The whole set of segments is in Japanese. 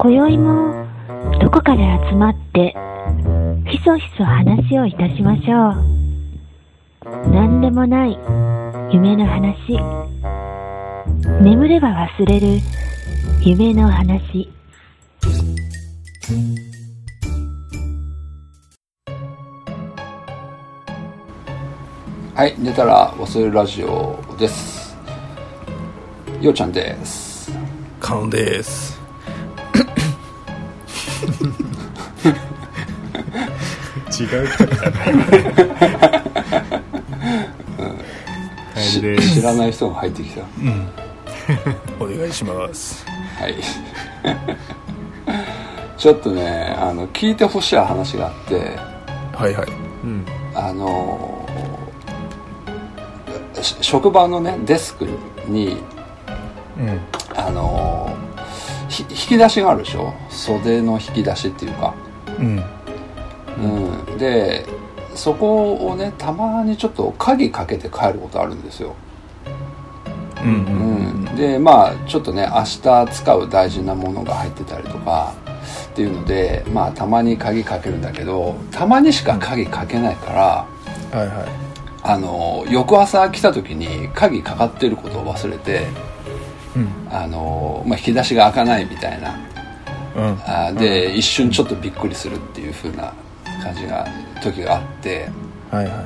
今宵もどこかで集まってひそひそ話をいたしましょう。何でもない夢の話。眠れば忘れる夢の話。はい寝たら忘れるラジオです。ようちゃんです。カノンです違う。かしです知らない。人が入ってきたお願いします。はいちょっとねあの聞いてほしい話があって。はいはい。うん。あのし職場のねデスクにうん。あのひ引き出しがあるでしょ？袖の引き出しっていうか。うんうん。でそこをねたまにちょっと鍵かけて帰ることあるんですよ。うんうん、でまあちょっとね明日使う大事なものが入ってたりとかっていうのでまあたまに鍵かけるんだけどたまにしか鍵かけないからはいはい。あの翌朝来た時に鍵かかってることを忘れてうん。あの、まあ、引き出しが開かないみたいな。うん。あで一瞬ちょっとびっくりするっていう風な感じが時があって。はいはいは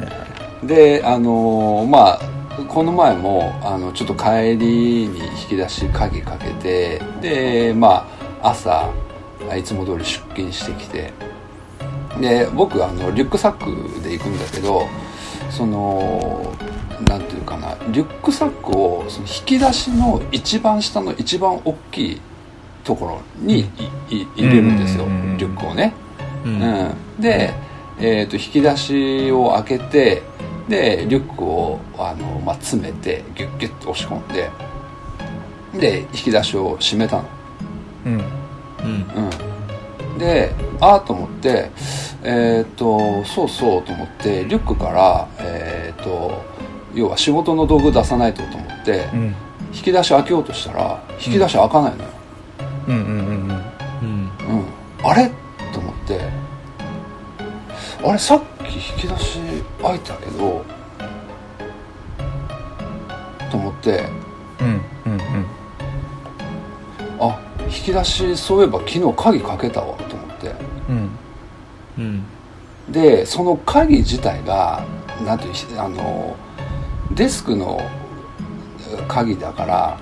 い。であのまあこの前もあのちょっと帰りに引き出し鍵かけてでまあ朝あいつも通り出勤してきて。で僕あのリュックサックで行くんだけどそのなんていうかなリュックサックをその引き出しの一番下の一番大きいところに入れるんですよ。リュックをねうん。うん、で、えー、と引き出しを開けてでリュックをあの、まあ、詰めてギュッギュッと押し込んでで引き出しを閉めたの、うん。うん。うん、でああと思ってえっ、とそうそうと思ってリュックからえっ、と要は仕事の道具出さないとと思ってうん。引き出し開けようとしたら引き出し開かないのよ、うんうんうんうん。うん、あれ？と思ってあれさっき引き出し開いたけどと思って。うんうんうん。あ引き出しそういえば昨日鍵かけたわと思って。うん。うん。でその鍵自体がなんていうあのデスクの鍵だから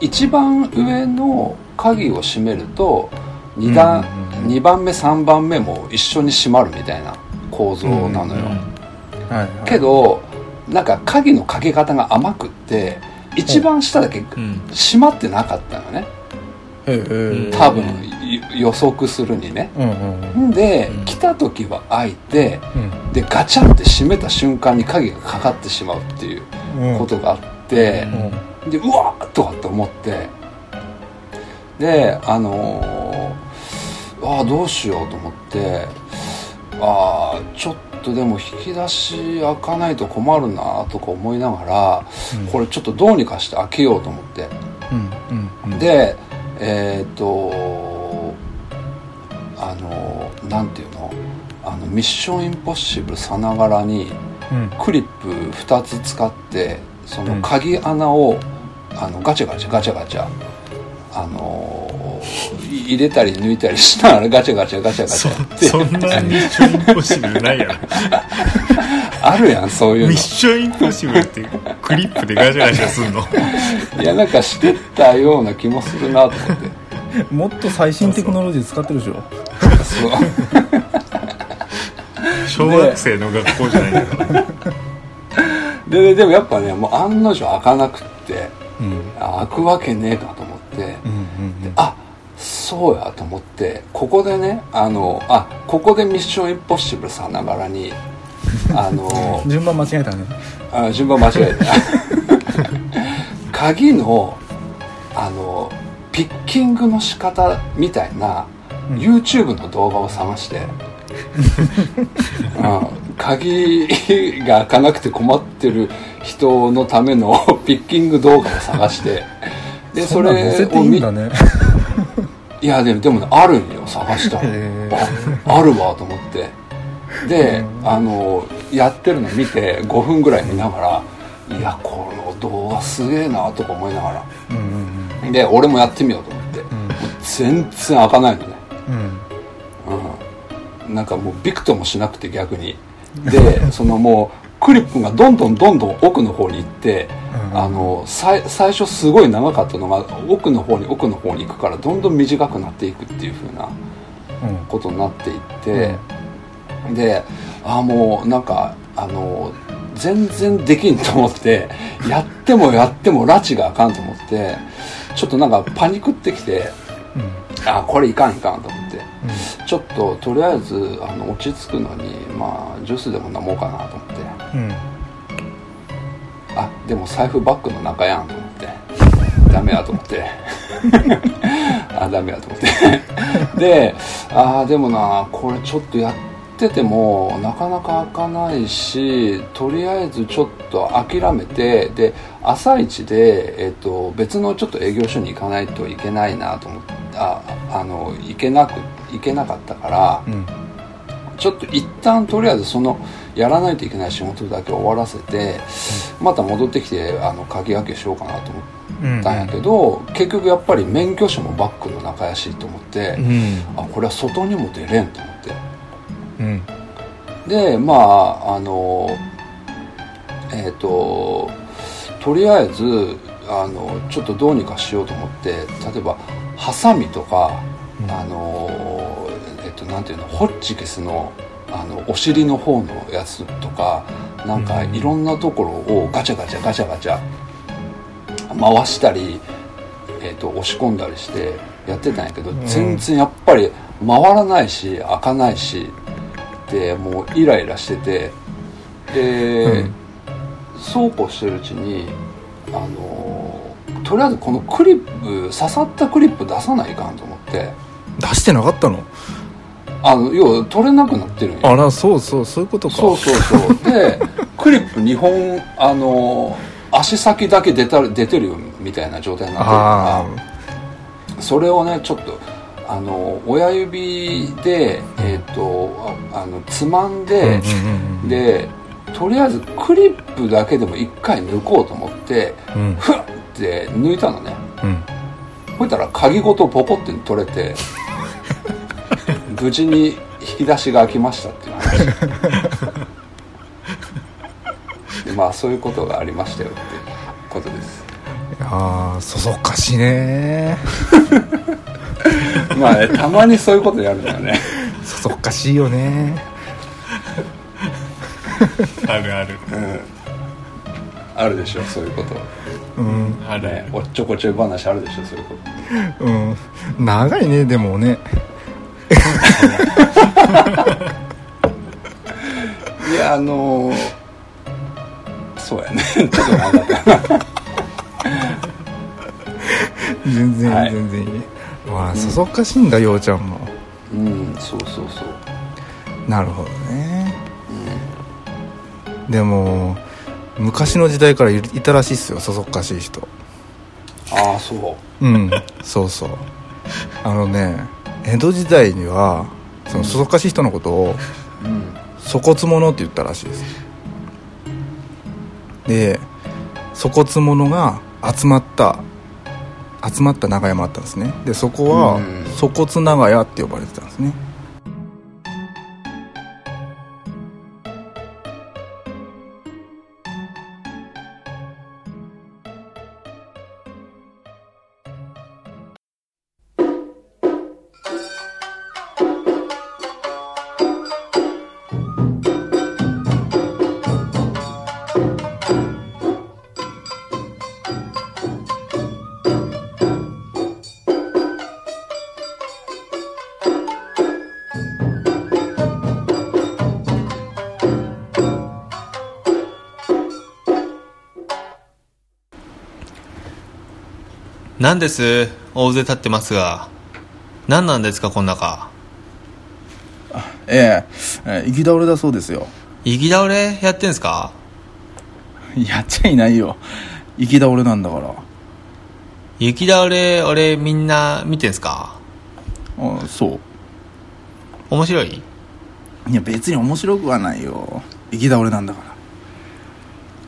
一番上の鍵を閉めると2段、うんうんうん。2番目3番目も一緒に閉まるみたいな構造なのよ、けどなんか鍵のかけ方が甘くって一番下だけうん。閉まってなかったのね。多分い予測するにね。うんうんうん。でうん。来た時は開いてうん。でガチャって閉めた瞬間に鍵がかかってしまうっていううん。ことがあってでうわーっとかって思って。であのーああどうしようと思ってああちょっとでも引き出し開かないと困るなとか思いながら、うん。これちょっとどうにかして開けようと思って。うんでえっ、とあのなんていうの？あのミッションインポッシブルさながらにうん。クリップ2つ使ってその鍵穴を、あのガチャガチャガチャガチャあの入れたり抜いたりしながらガチャガチャガチャガチそャって。そんなミッションインポッシブルないやろ。あるやんそういうミッションインポッシブルってクリップでガチャガチャすんの。のいやなんかしてたような気もするなと思って。もっと最新テクノロジー使ってるでしょ。そう。小学生の学校じゃないんだからでででもやっぱねもう案の定開かなくってうん。あ開くわけねえかと思って、うんうんあそうやと思ってここでねあのあここでミッションインポッシブルさながらに あの順番間違えたね。あ順番間違えた。鍵のあのピッキングの仕方みたいな、うん。YouTube の動画を探して、うん、鍵が開かなくて困ってる人のためのピッキング動画を探してでそれを見ねいやでもでもねあるんよ探したらへああるわと思って。であのやってるの見て5分ぐらい見ながらいやこの動画すげえなとか思いながら。うんうんで俺もやってみようと思って、もう全然開かないのね。うん。うん。なんかもうビクともしなくて逆に。で そのもうクリップがどんどんどんどん奥の方に行って、うん。あの最初すごい長かったのが奥の方に奥の方に行くからどんどん短くなっていくっていう風なうん。ことになっていって、でああもうなんかあの全然できんと思って やってもやっても拉致があかんと思ってちょっとなんかパニクってきてうん。あこれいかんいかんと思ってうちょっととりあえずあの落ち着くのにまあジュースでも飲もうかなと思って。んうん。あでも財布バッグの中やんと思って。ダメやと思って。あダメやと思って。であーでもなこれちょっとやっててもなかなか開かないしとりあえずちょっと諦めてで朝一で、えっと別のちょっと営業所に行かないといけないなと思ってああの行けなく行けなかったから、うん。ちょっと一旦とりあえずそのやらないといけない仕事だけ終わらせて、また戻ってきてあの鍵開けしようかなと思ったんやけど、結局やっぱり免許証もバッグの中やしと思って、うん。あこれは外にも出れんと思って。うん。でまああのえっ、ととりあえずあのちょっとどうにかしようと思って例えばハサミとか、うん。あのえっ、となんていうのホッチキスのあのお尻の方のやつとかなんかうん。いろんなところをガチャガチャガチャガチャ回したり、えー、と押し込んだりしてやってたんやけど、ん。全然やっぱり回らないし開かないしでもうイライラしててで、うん。そうこうしてるうちにあのとりあえずこのクリップ刺さったクリップ出さないかんと思って。出してなかったの？あの要は取れなくなってるんよあらそうそうそういうことか。そうそうそう。で クリップ2本あの足先だけ出た出てるよみたいな状態になってるあからそれをねちょっとあの親指でえっ、とああのつまんあで、でとりあえずクリップだけでも一回抜こうと思ってうん。ふっって抜いたのね。うん。そしたら鍵ごとポコって取れて無事に引き出しが開きましたっていう話。で まあそういうことがありましたよっていうことです。ああそそっかしいね。まあねたまにそういうことやるんだよね。そそっかしいよね。あるある。あるでしょそういうこと。うん。ある。ねおっちょこちょい話あるでしょそういうこと。うん。長いねでもねいやあのーそうやね。ちょっと長かった全然、はい。全然いい。まあそそっかしいんだようちゃんも。うんそうそうそう。なるほどね。でも昔の時代からいいたらしいっすよそそっかしい人。ああそう。うんそうそう。あのね江戸時代にはそのそそっかしい人のことをうん粗骨者って言ったらしいです。で粗骨者が集まった集まった長屋もあったんですね。でそこはうん。粗骨長屋って呼ばれてたんですねなんです？大勢立ってますが。何なんですかこん中。ええ。ええ行き倒れだそうですよ。行き倒れ？やってんすか？やっちゃいないよ。行き倒れなんだから。行き倒れ俺みんな見てんすか？あそう。面白い？いや別に面白くはないよ。行き倒れなんだから。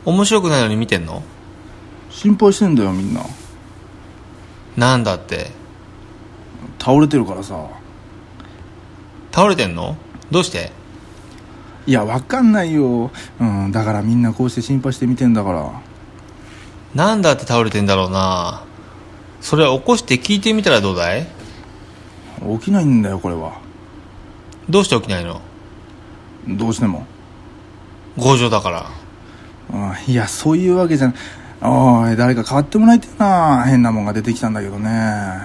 面白くないのに見てんの？心配してんだよみんななんだって？倒れてるからさ。倒れてんの？どうして？いやわかんないよ。うんだからみんなこうして心配して見てんだから。なんだって倒れてんだろうな。それ起こして聞いてみたらどうだい？起きないんだよこれは。どうして起きないの？どうしても、強情だから。うん、いやそういうわけじゃないおい誰か代わってもらいてえな。変なもんが出てきたんだけどね。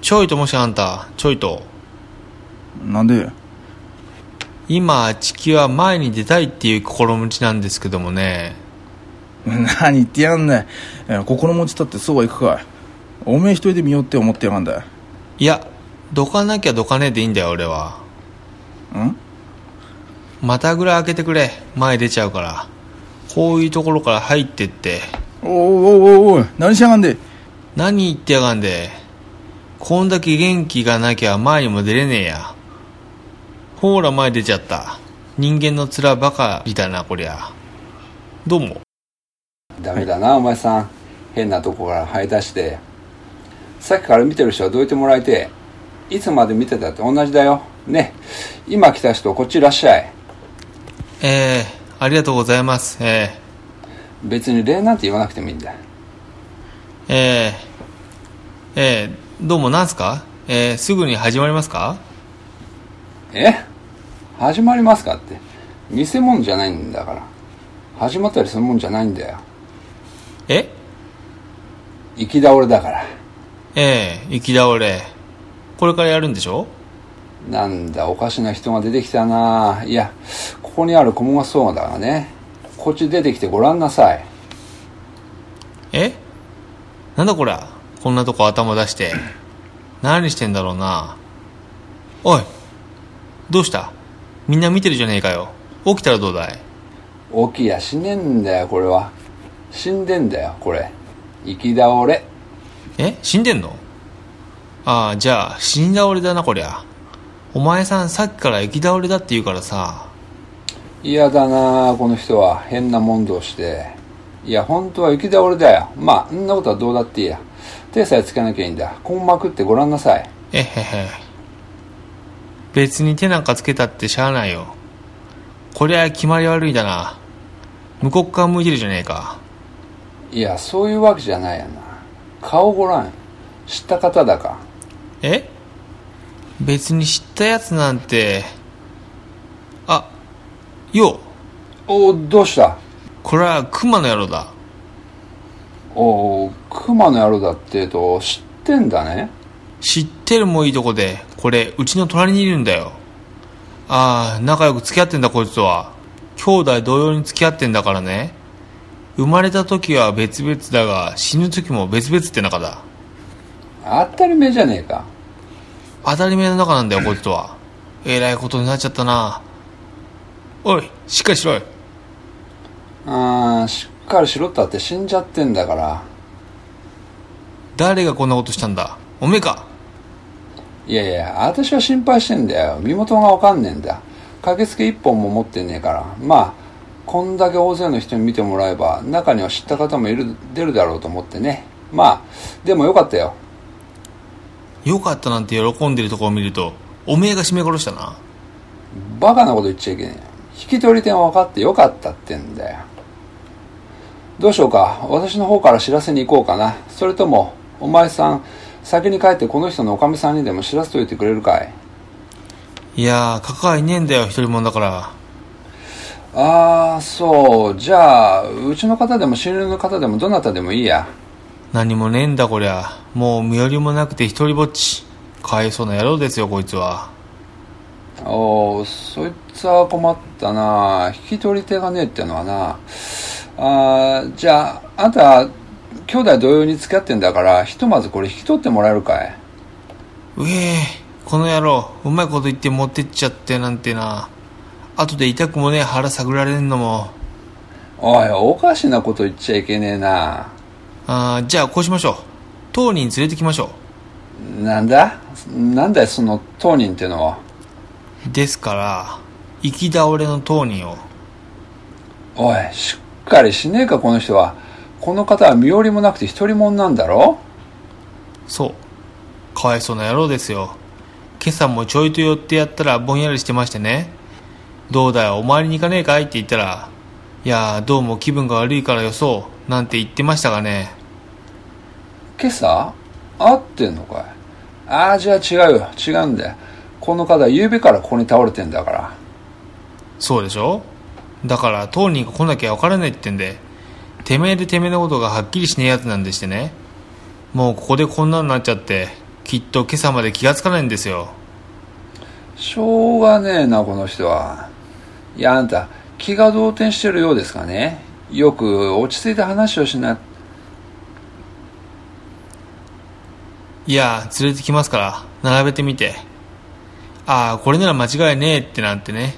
ちょいともしあんたちょいと。なんで？今地球は前に出たいっていう心持ちなんですけどもね。何言ってやんだよ。いや心持ちだってそうはいくかい。おめえ一人で見ようって思ってやがんだよ。いやどかなきゃどかねえでいいんだよ俺は。ん？またぐらい開けてくれ。前出ちゃうからこういうところから入ってって。おいおいおいおい何しやがんで？何言ってやがんで？こんだけ元気がなきゃ前にも出れねえや。ほら前出ちゃった。人間の面ばかりだなこりゃ。どうも。ダメだなお前さん。変なとこから這い出して。さっきから見てる人はどいてもらいて。いつまで見てたって同じだよ。ね。今来た人こっちいらっしゃい。えー、ありがとうございます。え別に礼なんて言わなくてもいいんだ。ー、え。ー、え。ー、どうもなんすか？えー、すぐに始まりますか？え？始まりますかって。見せ物じゃないんだから。始まったりするもんじゃないんだよ。え？行き倒れだから。ええ行き倒れ。これからやるんでしょ？なんだおかしな人が出てきたな。いやここにある小物相馬だがね。こっち出てきてごらんなさい。え？なんだこりゃ？こんなとこ頭出して。何してんだろうな。おいどうした？みんな見てるじゃねえかよ。起きたらどうだい？起きやしねえんだよこれは。死んでんだよこれ。行き倒れ。え？死んでんの？ああじゃあ死んだ俺だなこりゃお前さんさっきから行き倒れだって言うからさ。嫌だなこの人は。変な問答して。いや本当は行き倒れだよ。まあんなことはどうだっていいや。手さえつけなきゃいいんだ。根膜ってごらんなさい。えへへ別に手なんかつけたってしゃあないよ。こりゃ決まり悪いだな。向こう側向いてるじゃねえか。いやそういうわけじゃないやな。顔ごらん。知った方だか。え？別に知ったやつなんて。あよう。おどうした？これは熊の野郎だ。お熊の野郎だってと知ってんだね。知ってるもいいとこでこれうちの隣にいるんだよ。ああ仲良く付き合ってんだこいつとは。兄弟同様に付き合ってんだからね。生まれた時は別々だが死ぬ時も別々って仲だ。当たり前じゃねえか当たり前の仲なんだよこいつとは。えらいことになっちゃったな。おいしっかりしろよ。あーしっかりしろったって死んじゃってんだから。誰がこんなことしたんだ？おめえか。いやいや私は心配してんだよ。身元がわかんねえんだ。駆けつけ一本も持ってねえから。まあこんだけ大勢の人に見てもらえば中には知った方もいる出るだろうと思ってね。まあでもよかったよよかったなんて喜んでるとこを見るとおめえが絞め殺したな。バカなこと言っちゃいけねえよ。引き取り手が分かってよかったってんだよ。どうしようか。私の方から知らせに行こうかな。それともお前さん先に帰ってこの人のおかみさんにでも知らせといてくれるかい?いやー関わいねえんだよ一人もんだから。ああそう。じゃあうちの方でも親友の方でもどなたでもいいや何もねえんだこりゃ。もう身寄りもなくて一人ぼっち。かわいそうな野郎ですよこいつは。おおそいつは困ったな。引き取り手がねえってのはな。あーじゃああんた兄弟同様に付き合ってんだからひとまずこれ引き取ってもらえるかい？うえこの野郎うまいこと言って持ってっちゃってなんてな。後で痛くもねえ腹探られんのも。おいおかしなこと言っちゃいけねえなあーじゃあこうしましょう。当人連れてきましょなんだ？なんだよその当人ってのは？ですから行き倒れの当人を。おいしっかりしねえかこの人は。この方は身寄りもなくて一人者なんだろ？そう。かわいそうな野郎ですよ。今朝もちょいと寄ってやったらぼんやりしてましてね。どうだよお参りに行かねえかい？って言ったらいやーどうも気分が悪いからよそう。なんて言ってましたがね今朝？会ってんのかい？ああじゃあ違うよ。違うんだよ。この方は夕べからここに倒れてんだから。そうでしょ？だから当人が来なきゃ分からないってんでてめえでてめえのことがはっきりしねえやつなんでしてね。もうここでこんなになっちゃってきっと今朝まで気がつかないんですよ。しょうがねえなこの人は。いやあんた気が動転してるようですかね？よく落ち着いた話をしないや連れてきますから並べてみて。ああこれなら間違いねえってなんてね。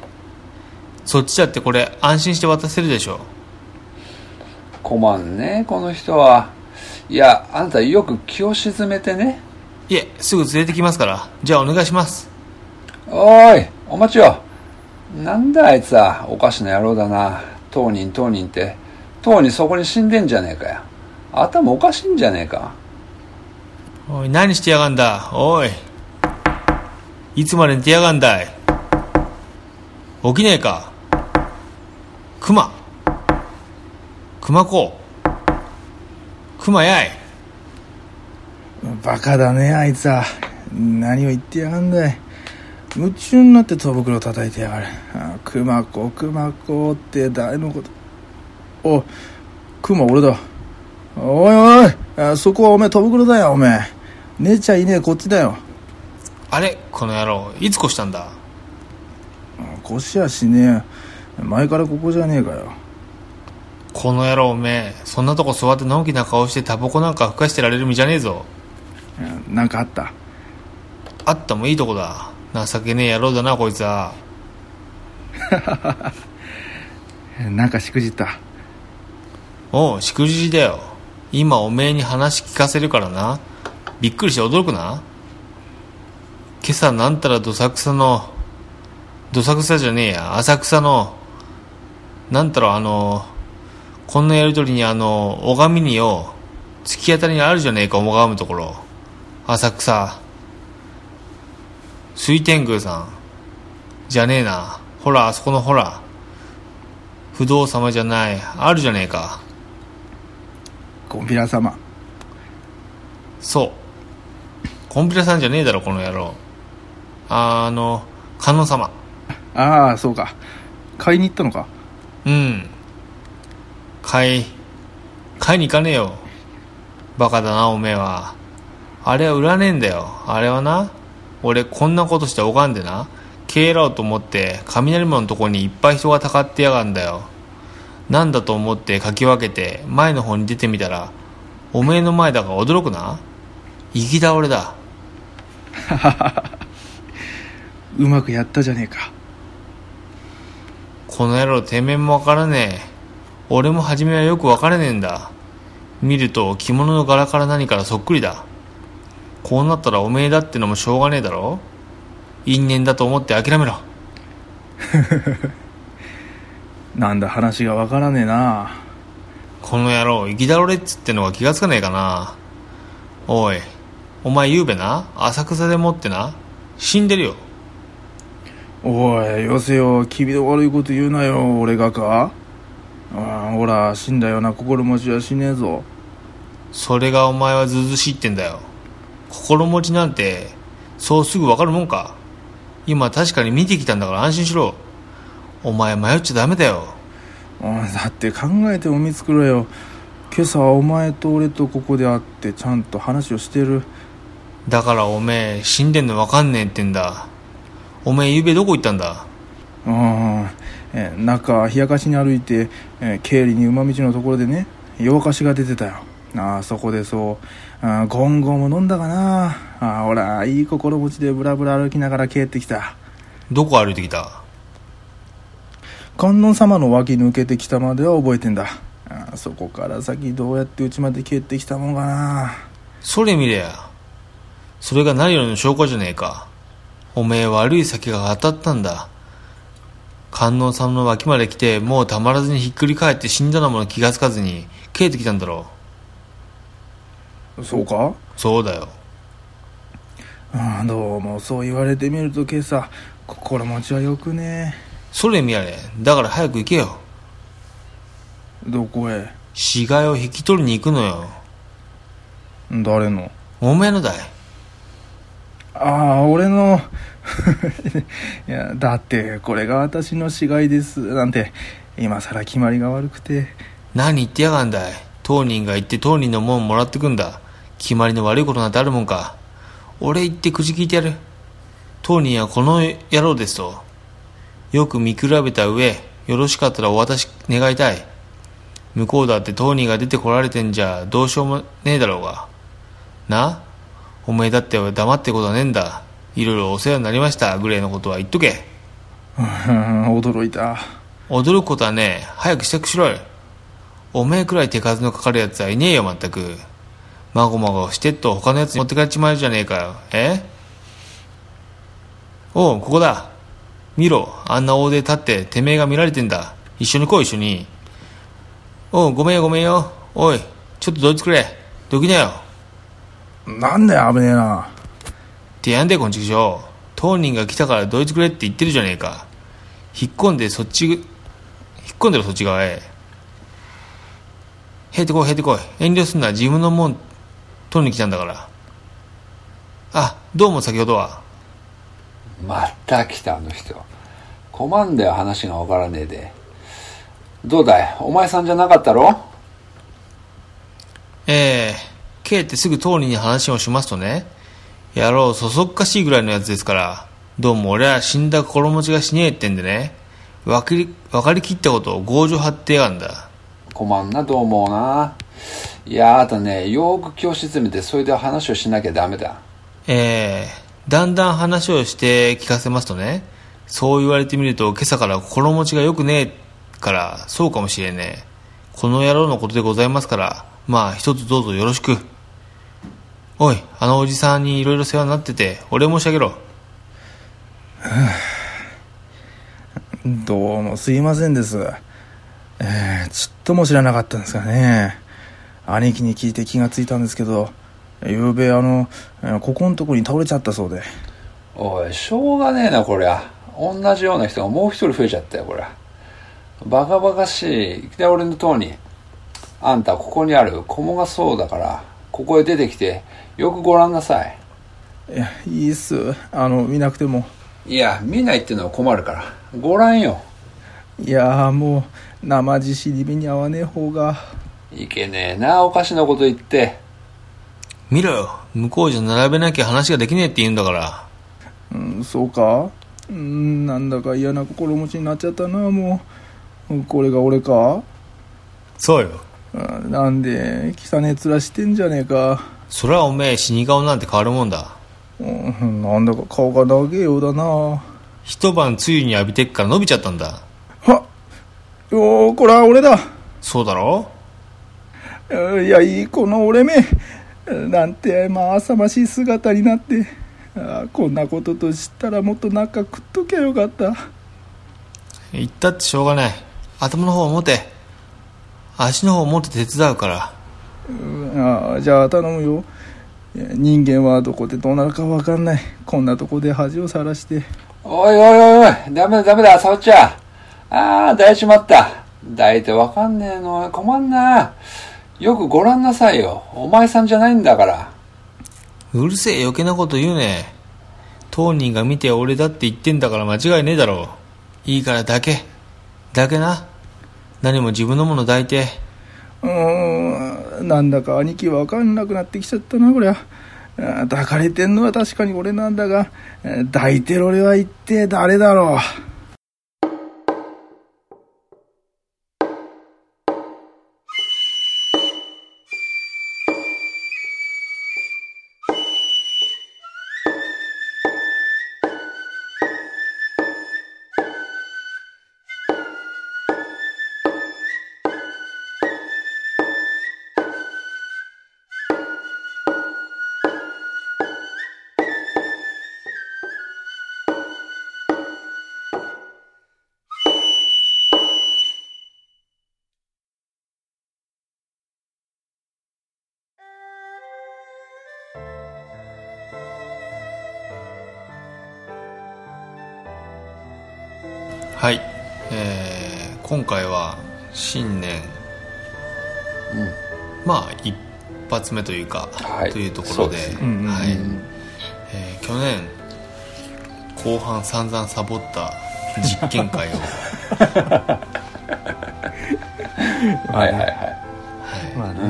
そっちだってこれ安心して渡せるでしょ。困んねこの人は。いやあんたよく気を沈めてね。いえすぐ連れてきますから。じゃあお願いします。おいお待ちよ。なんだあいつはおかしな野郎だな。当人当人って。当にそこに死んでんじゃねえかよ。頭おかしいんじゃねえかおい何してやがんだ？おい。いつまで寝てやがんだい？起きねえか？熊。熊子熊やい。バカだねあいつは。何を言ってやがんだい。夢中になって戸袋叩いてやがる。あ熊子熊子って誰のこと？お熊俺だ。おいおいそこはおめえ戸袋だよおめえ。姉ちゃんいねえこっちだよ。あれこの野郎いつ越したんだ？腰はしねえ。前からここじゃねえかよ。この野郎おめえそんなとこ座ってのんきな顔してタバコなんかふかしてられる身じゃねえぞ。なんかあった？あったもいいとこだ。情けねえ野郎だなこいつは。なんかしくじった？おうしくじりだよ。今おめえに話聞かせるからなびっくりして驚くな。今朝なんたらどさくさのどさくさじゃねえや浅草のなんたらあのこんなやりとりにあの拝みによ突き当たりにあるじゃねえか拝むところ。浅草。水天宮さん。じゃねえな。ほらあそこのほら。不動様じゃない。あるじゃねえか。コンピラ様。そうコンピラさんじゃねえだろこの野郎。あの観音様。ああそうか。買いに行ったのか？うん。買い買いに行かねえよ。バカだなおめえは。あれは売らねえんだよ。あれはな俺こんなことして拝んでな帰ろうと思って雷門のとこにいっぱい人がたかってやがんだよ。なんだと思ってかき分けて前の方に出てみたらおめえの前だから驚くな。行き倒れだ うまくやったじゃねえか。この野郎てめえもわからねえ。俺も初めはよくわからねえんだ。見ると着物の柄から何からそっくりだ。こうなったらおめえだってのもしょうがねえだろ。因縁だと思って諦めろ。なんだ話がわからねえな。この野郎行き倒れっつってのが気がつかねえかな。おいお前ゆうべな浅草でもってな死んでるよ。おいよせよ君の悪いこと言うなよ俺がか？ああほら死んだような心持ちはしねえぞ。それがお前はずうずうしいってんだよ。心持ちなんてそうすぐわかるもんか。今確かに見てきたんだから安心しろ。お前迷っちゃダメだよ。だって考えても見つくれよ。今朝はお前と俺とここで会ってちゃんと話をしてるだからおめえ死んでんのわかんねえってんだ。おめえゆうべどこ行ったんだ？うんえ中冷やかしに歩いて、え経理に馬道のところでね夜明かしが出てたよ。ああそこでそうあゴンゴンも飲んだかな。ああほらいい心持ちでブラブラ歩きながら帰ってきた。どこ歩いてきた？観音様の脇抜けてきたまでは覚えてんだ。ああそこから先どうやって家まで帰ってきたもんかな。それ見れやそれが何よりの証拠じゃねえか。おめえ悪い酒が当たったんだ。観音さんの脇まで来て、もうたまらずにひっくり返って死んだのも気がつかずに、帰ってきたんだろそうか？う。そうだよ。あどうもそう言われてみると今朝心持ちはよくねそれ見られ。だから早く行けよ。どこへ？死骸を引き取りに行くのよ。誰の？おめえのだい。ああ俺の いやだってこれが私の死骸ですなんて今さら決まりが悪くて何言ってやがんだい。当人が行って当人のもんもらってくんだ。決まりの悪いことなんてあるもんか。俺行ってくじ聞いてやる。当人はこの野郎ですと。よく見比べた上、よろしかったらお渡し願いたい。向こうだって当人が出てこられてんじゃどうしようもねえだろうが。な？おめえだって黙ってことはねえんだ。いろいろお世話になりました。ぐらいのことは言っとけ。うん驚いた。驚くことはね早く支度しろよ。おめえくらい手数のかかるやつはいねえよまったく。まごまごしてっと他のやつに持ってかれちまうじゃねえかよ。え？おうここだ。見ろ。あんな大手立っててめえが見られてんだ。一緒に来い一緒に。おうごめんよごめんよ。おいちょっとどいつくれ。どきなよなんだよ危ねえな。ってやんでこんちくしょう当人が来たからどいつくれって言ってるじゃねえか。引っ込んでそっち引っ込んでろそっち側へ。へってこいへってこい。遠慮すんな自分のもん取りに来たんだから。あどうも先ほどは。また来たあの人。困んだよ話がわからねえで。どうだい？お前さんじゃなかったろ？ええ K ってすぐ当人に話をしますとね野郎そそっかしいぐらいのやつですからどうも俺は死んだ心持ちがしねえってんでね分かり分かりきったことを強情張ってやがんだ。困んなと思うな。いやあとねよーく教室見てそれで話をしなきゃダメだ。ええだんだん話をして聞かせますとねそう言われてみると今朝から心持ちが良くねえからそうかもしれねえ。この野郎のことでございますからまあ一つどうぞよろしくおいあのおじさんにいろいろ世話になっててお礼申し上げろ。どうもすいませんです。えー、ちっとも知らなかったんですがね。兄貴に聞いて気がついたんですけどゆうべあのえーここのとこに倒れちゃったそうで。おいしょうがねえなこりゃ。同じような人がもう一人増えちゃったよこりゃ。バカバカしい。で俺のとおりあんたここにある菰がそうだからここへ出てきてよくご覧なさい。いやいいっす。あの見なくても。いや見ないってのは困るから。ご覧よ。いやーもう生獅子に目に合わねえ方が。いけねえなおかしなこと言って。見ろよ。向こうじゃ並べなきゃ話ができねえって言うんだから。うんそうか。うんなんだか嫌な心持ちになっちゃったなもう。これが俺か？そうよ。うんなんで汚ねえ面してんじゃねえか。そりゃおめえ死に顔なんて変わるもんだ。うん。なんだか顔が長えようだな。は一晩つゆに浴びてっから伸びちゃったんだ。っ。よーこれは俺だ。そうだろ？いやいいこの俺め。なんてまあ浅ましい姿になって。あこんなことと知ったらもっと中食っときゃよかった。言ったってしょうがない。頭の方を持て足の方を持って手伝うから。うん。あじゃあ頼むよ。人間はどこでどうなるか分かんない。こんなとこで恥をさらして。おいおいおいおい。ダメだダメだ。沙織ちゃん。ああ抱いちまった。抱いてわかんねえの。困んな。よくご覧なさいよ。お前さんじゃないんだから。うるせえ余計なこと言うね。当人が見て俺だって言ってんだから間違いねえだろ。ういいからだけ。だけな何も自分のもの抱いて。うーんなんだか兄貴分かんなくなってきちゃったなこりゃ。抱かれてんのは確かに俺なんだが抱いてる俺は一体誰だろう。はい、えー今回は新年。うん。まあ一発目というか、はい。というところで。はい。えー去年後半散々サボった実験会を、はいはいはい、はい。まあね、う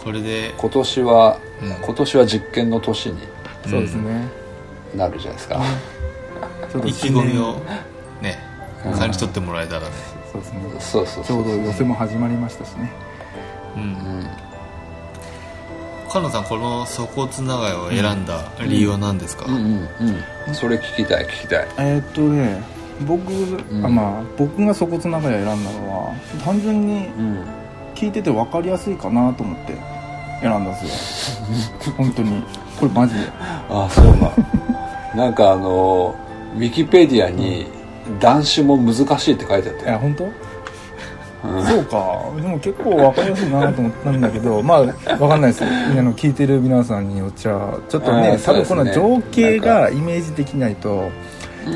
ん、これで今年は、うん。今年は実験の年にそうですね、なるじゃないですか、意気込みをねうん感じ取ってもらえたらね、そうですね。そうそうそうちょうど寄せも始まりましたしね。うん。うん菅野さんこの粗骨長屋を選んだ理由は何ですか、うんうんうん。それ聞きたい聞きたい。えーっとね僕、ん。あまあ僕が粗骨長屋選んだのは単純にうん。聞いてて分かりやすいかなと思って選んだんですよ。本当に。これマジで。あそうかなんかあのウィキペディアに男子も難しいって書いてあったよ、いや本当？うん。そうか。でも結構分かりやすいなと思ったんだけど まあ分かんないです。あの聞いてる皆さんによっちゃちょっとあねね多分この情景がイメージできないと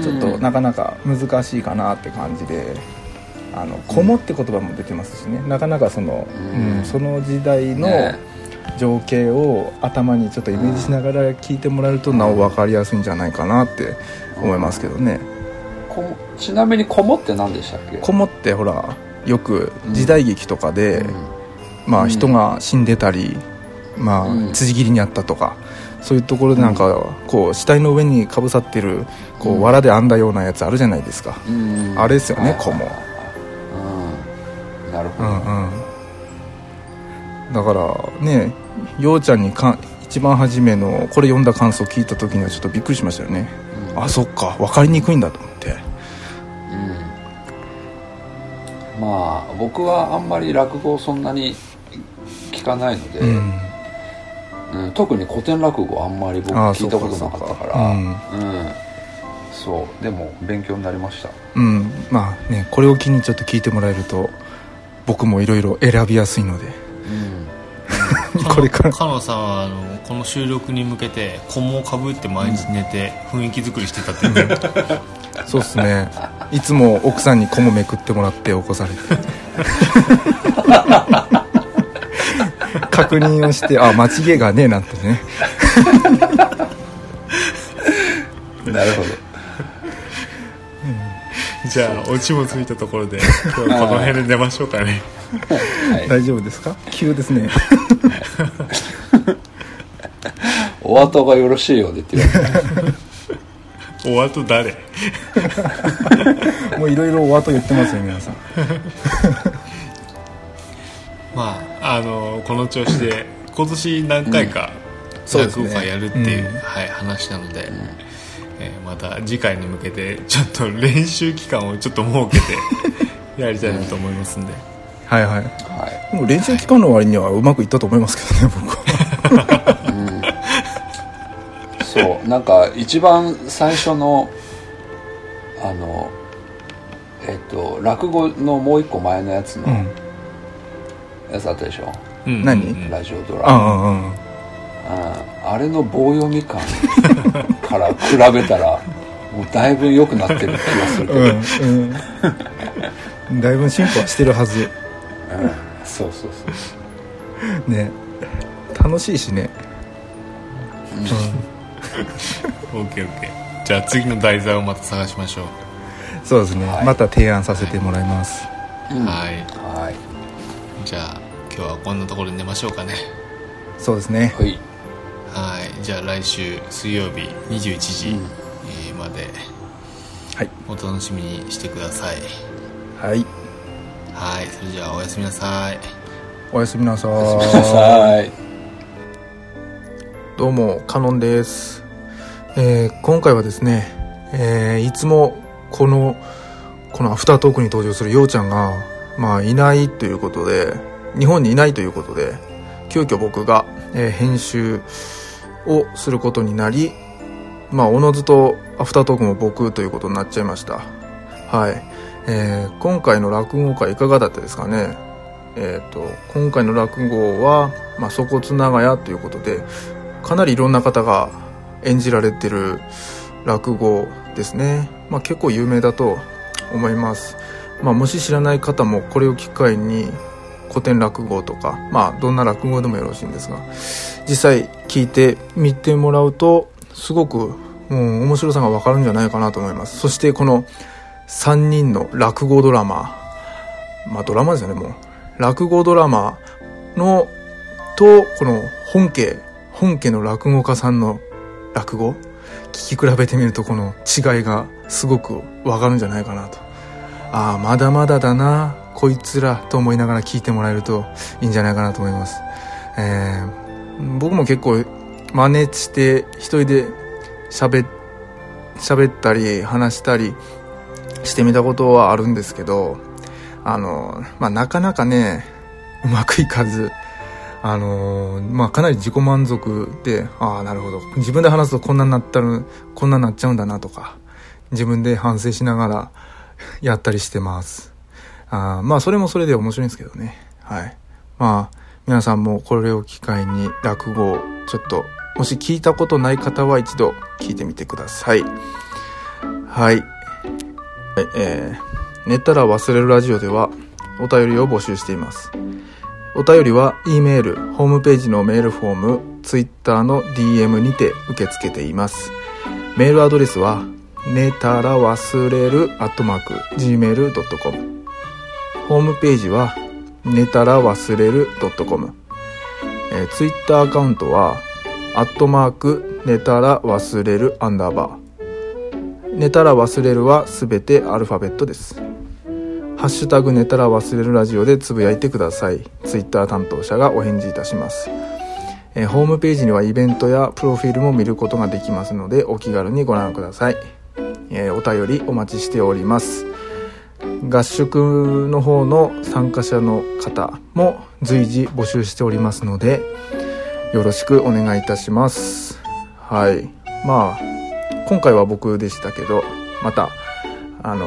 ちょっとうんなかなか難しいかなって感じで「あのこも」って言葉も出てますしね。なかなかその,、ううんんその時代のね。情景を頭にちょっとイメージしながら聞いてもらえるとなお分かりやすいんじゃないかなって思いますけどね。こちなみに「こも」って何でしたっけ？こもってほらよく時代劇とかで、うん。まあ、うん。人が死んでたり、まうん。あ、辻切りにあったとかそういうところでなんかこう死体の上にかぶさってるこううん。藁で編んだようなやつあるじゃないですか、うん。あれですよねはいこも。うん。なるほど、うんうん。だからねようちゃんにか一番初めのこれ読んだ感想聞いた時にはちょっとびっくりしましたよね、うん。あそっか分かりにくいんだとまあ僕はあんまり落語をそんなに聞かないので、うん。うん特に古典落語あんまり僕聞いたことなかったから。そううん。かそう。でも勉強になりました。うん。まあねこれを機にちょっと聞いてもらえると僕もいろいろ選びやすいので。うん。これから。菅野さんはあのこの収録に向けて小もをかぶって毎日寝て雰囲気作りしてたって言ってるそうっすね。いつも奥さんに子もめくってもらって起こされて。確認をしてあ間違いがねえなんてね。なるほど。じゃあオチもついたところで今日はこの辺で出ましょうかね。はい。大丈夫ですか？急ですね。お後がよろしいようでって言われたお後誰？もういろいろお後言ってますよ皆さん。まあ。あのこの調子で今年何回かそうですね。落語会やるっていう、うん。はい、話なので、えーまた次回に向けてちょっと練習期間をちょっと設けて やりたいなと思いますんで、はいはい。はい。でも練習期間の割にはうまくいったと思いますけどね僕はそう。なんか一番最初のあのえっと落語のもう一個前のやつのうん。やつあったでしょ、うん。何？うん。ラジオドあラマ、あうんあれの棒読み感から比べたらもうだいぶ良くなってる気がするけど、うんうん。うんだいぶ進歩はしてるはず。そうそうそう。ね。楽しいしね OKOK じゃあ次の題材をまた探しましょう、そうですね、はい。また提案させてもらいます。うんはい。はい。じゃあ今日はこんなところで寝ましょうかね。そうですね。はい。はい。じゃあ来週水曜日21時うん。えーまで。はい。お楽しみにしてください。はい。はい。それじゃあおやすみなさい。おやすみなさおやすみなさい。どうもカノンです、えー今回はですね、えーいつもこのこのアフタートークに登場するようちゃんがまあいないということで日本にいないということで急遽僕が、えー編集をすることになりまあおのずとアフタートークも僕ということになっちゃいました。はい、えー今回の落語会いかがだったですかね？えー、と今回の落語は「まあ、粗骨長屋」ということでかなりいろんな方が演じられてる落語ですね、まあ、結構有名だと思います、まあ、もし知らない方もこれを機会に古典落語とかまあどんな落語でもよろしいんですが実際聞いてみてもらうとすごくもう面白さがわかるんじゃないかなと思います。そしてこの3人の落語ドラマまあドラマですよねもう。落語ドラマのとこの本家本家の落語家さんの落語？聞き比べてみるとこの違いがすごくわかるんじゃないかなと。ああまだまだだなこいつらと思いながら聞いてもらえるといいんじゃないかなと思います、えー、僕も結構真似して一人で喋喋ったり話したりしてみたことはあるんですけどあの、まあ、なかなかねうまくいかず。あのまあかなり自己満足でああなるほど。自分で話すとこんなになったらこんなになっちゃうんだなとか自分で反省しながら やったりしてます。あまあそれもそれで面白いんですけどね。はい。まあ皆さんもこれを機会に落語をちょっともし聞いたことない方は一度聞いてみてください。はい。はいえー、寝たら忘れるラジオではお便りを募集しています。お便りは E メール、ホームページのメールフォーム、Twitter の DM にて受け付けています。メールアドレスは、寝たら忘れる、アットマーク、gmail.com。ホームページは、寝たら忘れる .com。えー、Twitter アカウントは、アットマーク、寝たら忘れる、アンダーバー。寝たら忘れるはすべてアルファベットです。ハッシュタグ寝たら忘れるラジオでつぶやいてください。ツイッター担当者がお返事いたします。えホームページにはイベントやプロフィールも見ることができますのでお気軽にご覧ください。えお便りお待ちしております。合宿の方の参加者の方も随時募集しておりますのでよろしくお願いいたします。はい。まあ、今回は僕でしたけど、また、あの、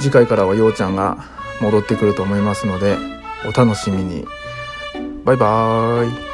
次回からはようちゃんが戻ってくると思いますので、お楽しみに。バイバーイ。